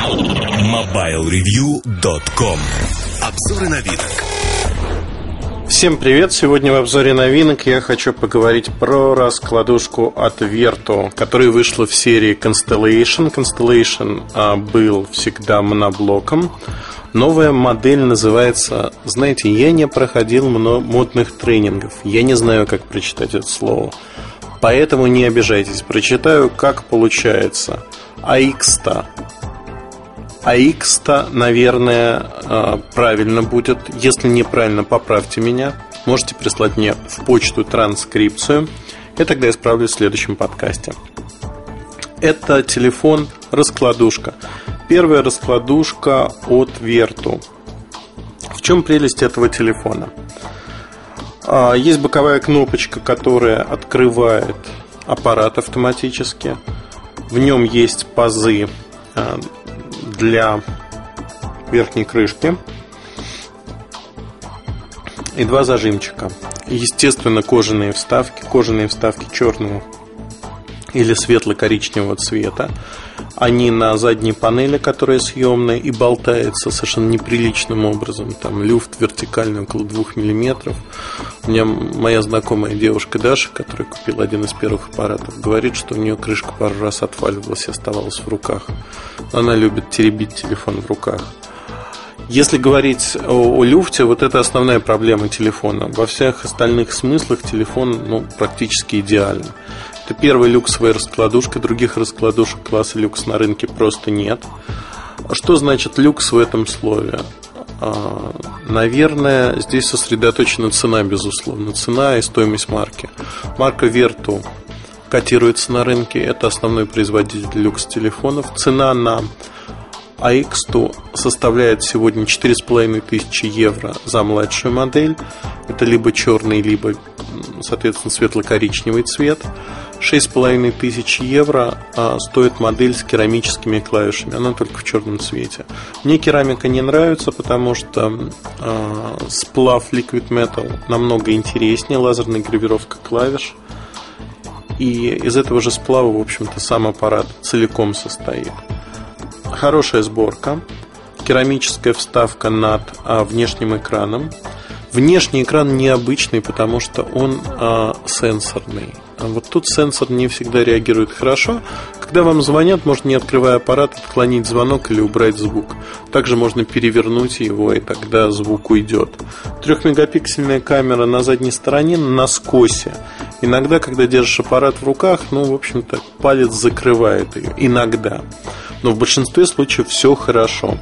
MobileReview.com Обзоры новинок Всем привет! Сегодня в обзоре новинок я хочу поговорить про раскладушку от Vertu, которая вышла в серии Constellation. Constellation а, был всегда моноблоком. Новая модель называется, знаете, я не проходил модных тренингов, я не знаю, как прочитать это слово. Поэтому не обижайтесь, прочитаю, как получается. AX-то. AX-то, наверное, а, правильно будет. Если неправильно, поправьте меня. Можете прислать мне в почту транскрипцию. И тогда я справлюсь в следующем подкасте. Это телефон раскладушка. Первая раскладушка от Vertu. В чем прелесть этого телефона? А, есть боковая кнопочка, которая открывает аппарат автоматически. В нем есть пазы а, для верхней крышки и два зажимчика. Естественно, кожаные вставки, кожаные вставки черного или светло-коричневого цвета. Они на задней панели, которая съемная и болтается совершенно неприличным образом. Там люфт вертикальный около 2 мм. У меня моя знакомая девушка Даша, которая купила один из первых аппаратов, говорит, что у нее крышка пару раз отваливалась и оставалась в руках. Она любит теребить телефон в руках. Если говорить о, о люфте, вот это основная проблема телефона. Во всех остальных смыслах телефон ну, практически идеален. Это первая люксовая раскладушка, других раскладушек класса люкс на рынке просто нет. Что значит люкс в этом слове? А, наверное, здесь сосредоточена цена, безусловно. Цена и стоимость марки. Марка Vertu котируется на рынке. Это основной производитель люкс-телефонов. Цена на AX100 составляет сегодня 4,5 тысячи евро за младшую модель. Это либо черный, либо, соответственно, светло-коричневый цвет. 6,5 тысяч евро а, стоит модель с керамическими клавишами. Она только в черном цвете. Мне керамика не нравится, потому что а, сплав Liquid Metal намного интереснее. Лазерная гравировка клавиш. И из этого же сплава, в общем-то, сам аппарат целиком состоит хорошая сборка, керамическая вставка над а, внешним экраном. Внешний экран необычный, потому что он сенсорный. Вот тут сенсор не всегда реагирует хорошо. Когда вам звонят, можно не открывая аппарат, отклонить звонок или убрать звук. Также можно перевернуть его, и тогда звук уйдет. Трехмегапиксельная камера на задней стороне на скосе. Иногда, когда держишь аппарат в руках, ну, в общем-то, палец закрывает ее. Иногда но в большинстве случаев все хорошо.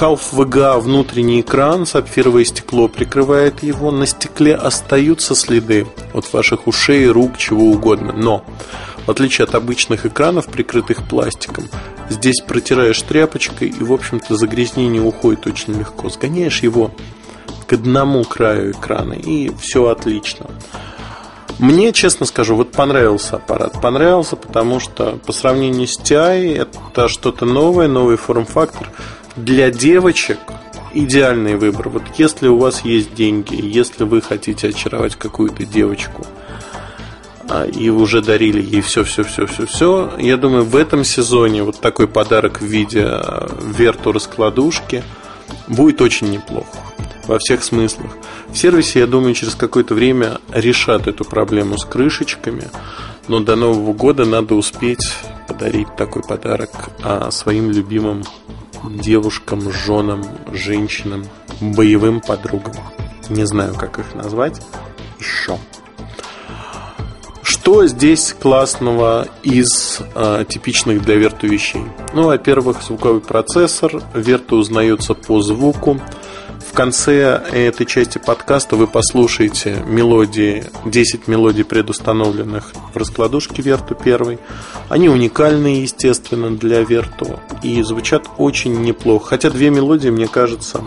Half VGA внутренний экран, сапфировое стекло прикрывает его, на стекле остаются следы от ваших ушей, рук, чего угодно. Но, в отличие от обычных экранов, прикрытых пластиком, здесь протираешь тряпочкой и, в общем-то, загрязнение уходит очень легко. Сгоняешь его к одному краю экрана и все отлично. Мне, честно скажу, вот понравился аппарат. Понравился, потому что по сравнению с TI это что-то новое, новый форм-фактор. Для девочек идеальный выбор. Вот если у вас есть деньги, если вы хотите очаровать какую-то девочку, а, и уже дарили ей все, все, все, все, все. Я думаю, в этом сезоне вот такой подарок в виде а, верту раскладушки будет очень неплохо во всех смыслах. В сервисе, я думаю, через какое-то время решат эту проблему с крышечками, но до Нового года надо успеть подарить такой подарок а, своим любимым девушкам, женам, женщинам, боевым подругам. Не знаю, как их назвать еще. Что здесь классного из э, типичных для Верту вещей? Ну, во-первых, звуковой процессор. Верту узнается по звуку. Конце этой части подкаста вы послушаете мелодии, 10 мелодий, предустановленных в раскладушке Верту первой. Они уникальные, естественно, для Верту и звучат очень неплохо. Хотя две мелодии, мне кажется,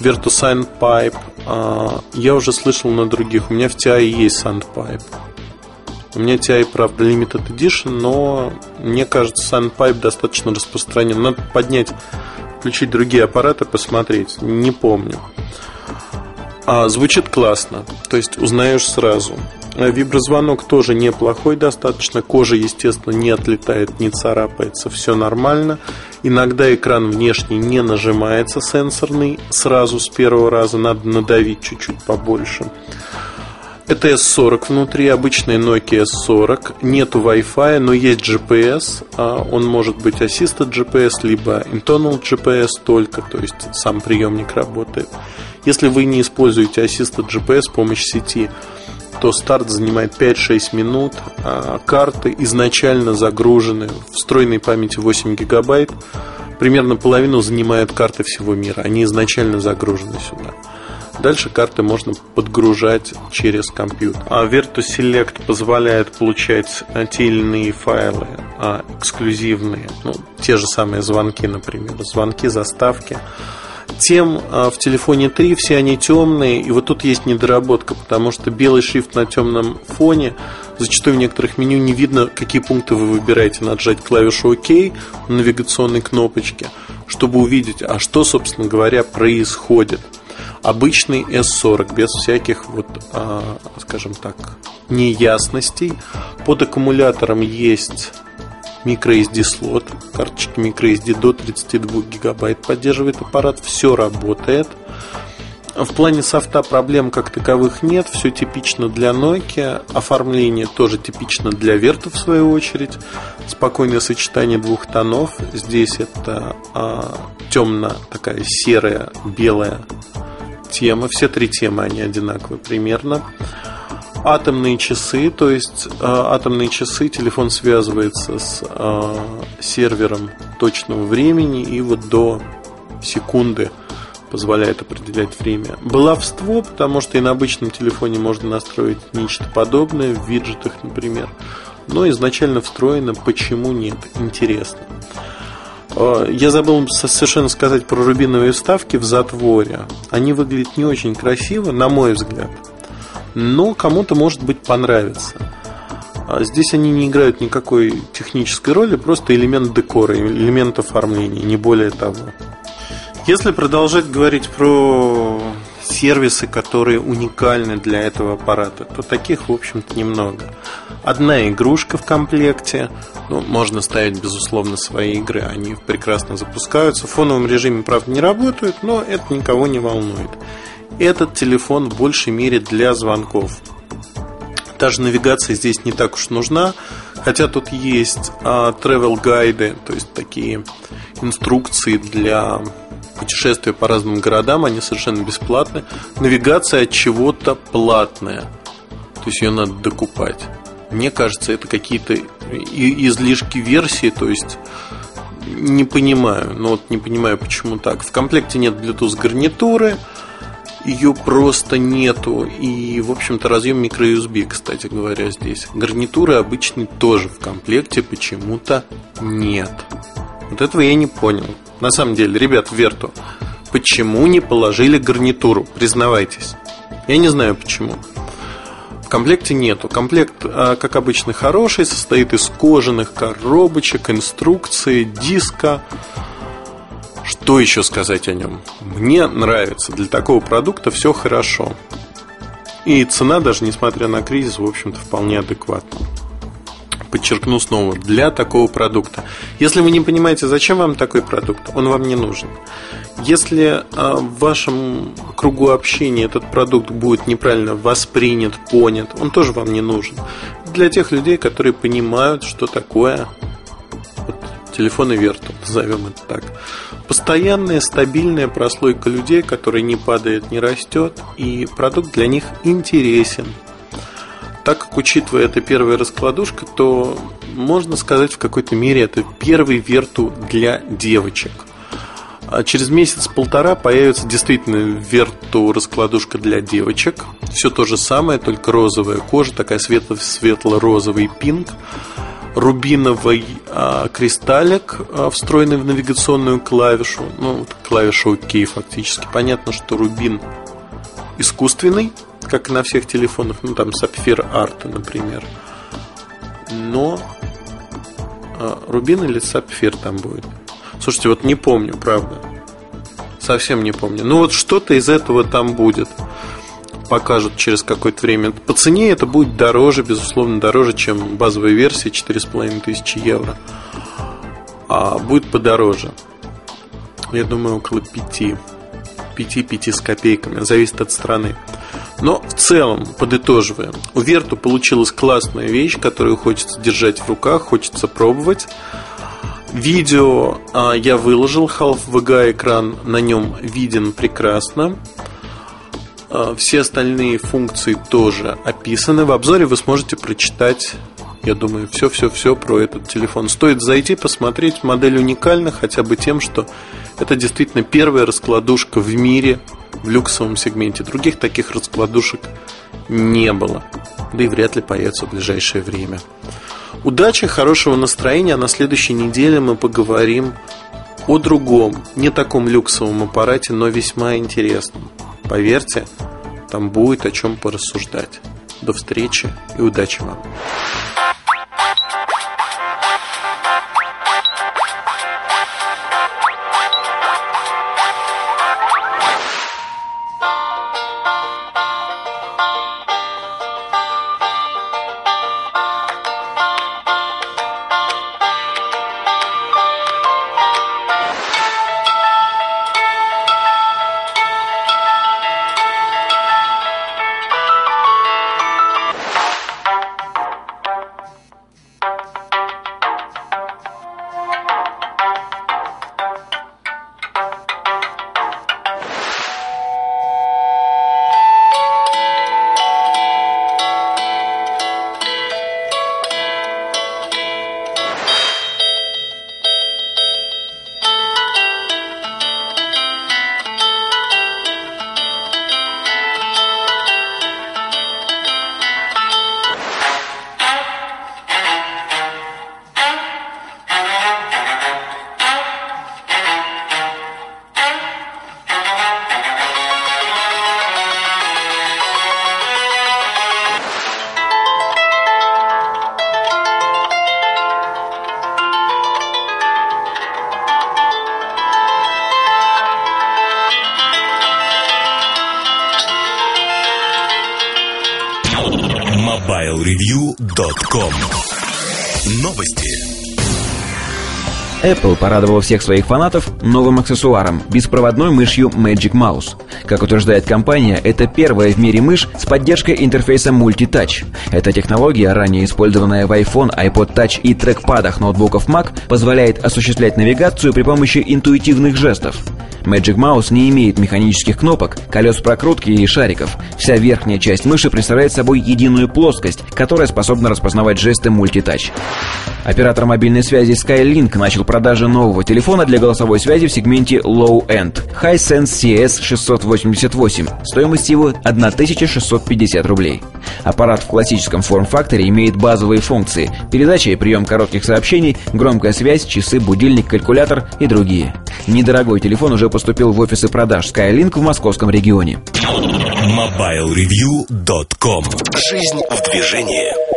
Vertu Sandpipe а, я уже слышал на других. У меня в TI есть Sandpipe. У меня TI, правда, Limited Edition, но мне кажется, Sandpipe достаточно распространен. Надо поднять включить другие аппараты, посмотреть. Не помню. А, звучит классно, то есть узнаешь сразу. А виброзвонок тоже неплохой достаточно. Кожа, естественно, не отлетает, не царапается, все нормально. Иногда экран внешний не нажимается сенсорный сразу с первого раза, надо надавить чуть-чуть побольше. Это S40 внутри, обычный Nokia S40. Нету Wi-Fi, но есть GPS. А он может быть Assisted GPS, либо Internal GPS только, то есть сам приемник работает. Если вы не используете Assisted GPS, помощь сети, то старт занимает 5-6 минут, а карты изначально загружены в встроенной памяти 8 гигабайт. Примерно половину занимают карты всего мира. Они изначально загружены сюда. Дальше карты можно подгружать через компьютер. А Virtus Select позволяет получать те или иные файлы а, эксклюзивные, ну, те же самые звонки, например, звонки, заставки. Тем а, в телефоне 3 все они темные, и вот тут есть недоработка, потому что белый шрифт на темном фоне зачастую в некоторых меню не видно, какие пункты вы выбираете. Нажать клавишу ОК на навигационной кнопочке, чтобы увидеть, а что, собственно говоря, происходит обычный S40 без всяких вот, а, скажем так, неясностей. Под аккумулятором есть microSD слот, карточки microSD до 32 гигабайт поддерживает аппарат, все работает. В плане софта проблем как таковых нет, все типично для Nokia, оформление тоже типично для Vertu в свою очередь, спокойное сочетание двух тонов, здесь это а, темно такая серая, белая темы, все три темы, они одинаковые примерно. Атомные часы, то есть э, атомные часы, телефон связывается с э, сервером точного времени и вот до секунды позволяет определять время. Баловство, потому что и на обычном телефоне можно настроить нечто подобное, в виджетах, например. Но изначально встроено, почему нет, интересно. Э, я забыл совершенно сказать про рубиновые вставки в затворе. Они выглядят не очень красиво, на мой взгляд. Но кому-то, может быть, понравится. А здесь они не играют никакой технической роли, просто элемент декора, элемент оформления, не более того. Если продолжать говорить про сервисы, которые уникальны для этого аппарата, то таких, в общем-то, немного. Одна игрушка в комплекте, ну, можно ставить, безусловно, свои игры, они прекрасно запускаются. В фоновом режиме, правда, не работают, но это никого не волнует. Этот телефон в большей мере для звонков. Даже навигация здесь не так уж нужна, хотя тут есть а, travel гайды, то есть такие инструкции для путешествия по разным городам, они совершенно бесплатны. Навигация от чего-то платная, то есть ее надо докупать. Мне кажется, это какие-то излишки версии, то есть не понимаю, но вот не понимаю, почему так. В комплекте нет Bluetooth гарнитуры, ее просто нету. И, в общем-то, разъем microUSB, кстати говоря, здесь. Гарнитуры обычной тоже в комплекте почему-то нет. Вот этого я не понял. На самом деле, ребят, Верту, почему не положили гарнитуру? Признавайтесь. Я не знаю почему. В комплекте нету. Комплект, а, как обычно, хороший, состоит из кожаных коробочек, инструкции, диска. Что еще сказать о нем? Мне нравится. Для такого продукта все хорошо. И цена, даже несмотря на кризис, в общем-то, вполне адекватна подчеркну снова, для такого продукта. Если вы не понимаете, зачем вам такой продукт, он вам не нужен. Если а, в вашем кругу общения этот продукт будет неправильно воспринят, понят, он тоже вам не нужен. Для тех людей, которые понимают, что такое вот, телефон верту, назовем это так. Постоянная, стабильная прослойка людей, которая не падает, не растет, и продукт для них интересен – так как, учитывая это первая раскладушка, то можно сказать в какой-то мере это первый верту для девочек. А через месяц-полтора появится действительно верту раскладушка для девочек. Все то же самое, только розовая кожа, такая светло-розовый пинг. Рубиновый а, кристаллик, а, встроенный в навигационную клавишу. Ну, клавиша ОК фактически. Понятно, что рубин искусственный, как на всех телефонах, ну там Sapphire Art, например. Но Рубин или Сапфир там будет? Слушайте, вот не помню, правда. Совсем не помню. Ну вот что-то из этого там будет. покажут через какое-то время. По цене это будет дороже, безусловно, дороже, чем базовая версия 4500 евро. А будет подороже. Я думаю, около 5. 5-5 с копейками. Зависит от страны. Но в целом, подытоживая, у Верту получилась классная вещь, которую хочется держать в руках, хочется пробовать. Видео а, я выложил, Half VGA экран на нем виден прекрасно. А, все остальные функции тоже описаны. В обзоре вы сможете прочитать, я думаю, все-все-все про этот телефон. Стоит зайти, посмотреть. Модель уникальна хотя бы тем, что это действительно первая раскладушка в мире в люксовом сегменте. Других таких раскладушек не было. Да и вряд ли появится в ближайшее время. Удачи, хорошего настроения. А на следующей неделе мы поговорим о другом, не таком люксовом аппарате, но весьма интересном. Поверьте, там будет о чем порассуждать. До встречи и удачи вам! MobileReview.com Новости Apple порадовала всех своих фанатов новым аксессуаром – беспроводной мышью Magic Mouse. Как утверждает компания, это первая в мире мышь с поддержкой интерфейса Multi-Touch. Эта технология, ранее использованная в iPhone, iPod Touch и трекпадах ноутбуков Mac, позволяет осуществлять навигацию при помощи интуитивных жестов. Magic Mouse не имеет механических кнопок, колес прокрутки и шариков. Вся верхняя часть мыши представляет собой единую плоскость, которая способна распознавать жесты мультитач. Оператор мобильной связи Skylink начал продажи нового телефона для голосовой связи в сегменте Low End Hisense CS 688. Стоимость его 1650 рублей. Аппарат в классическом форм-факторе имеет базовые функции – передача и прием коротких сообщений, громкая связь, часы, будильник, калькулятор и другие. Недорогой телефон уже поступил в офисы продаж Skylink в московском регионе. MobileReview.com Жизнь в движении